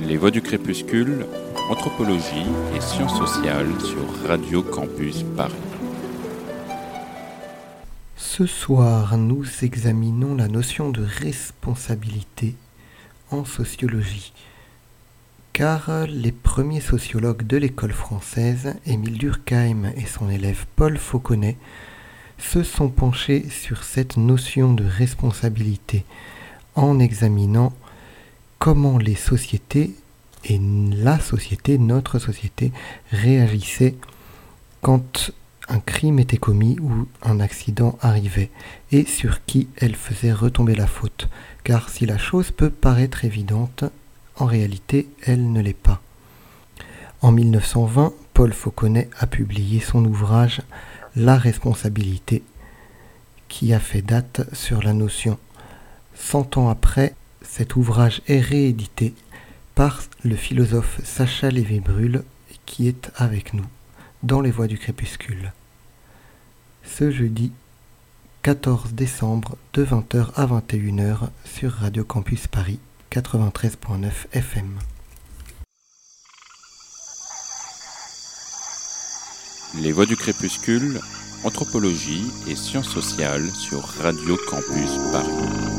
Les Voix du Crépuscule, Anthropologie et Sciences sociales sur Radio Campus Paris. Ce soir, nous examinons la notion de responsabilité en sociologie, car les premiers sociologues de l'école française, Émile Durkheim et son élève Paul Fauconnet, se sont penchés sur cette notion de responsabilité en examinant comment les sociétés et la société, notre société, réagissaient quand un crime était commis ou un accident arrivait, et sur qui elle faisait retomber la faute, car si la chose peut paraître évidente, en réalité elle ne l'est pas. En 1920, Paul Fauconnet a publié son ouvrage La responsabilité, qui a fait date sur la notion. Cent ans après, cet ouvrage est réédité par le philosophe Sacha Lévy-Bruhl qui est avec nous dans les voies du crépuscule. Ce jeudi 14 décembre de 20h à 21h sur Radio Campus Paris 93.9 FM. Les Voix du Crépuscule, Anthropologie et Sciences sociales sur Radio Campus Paris.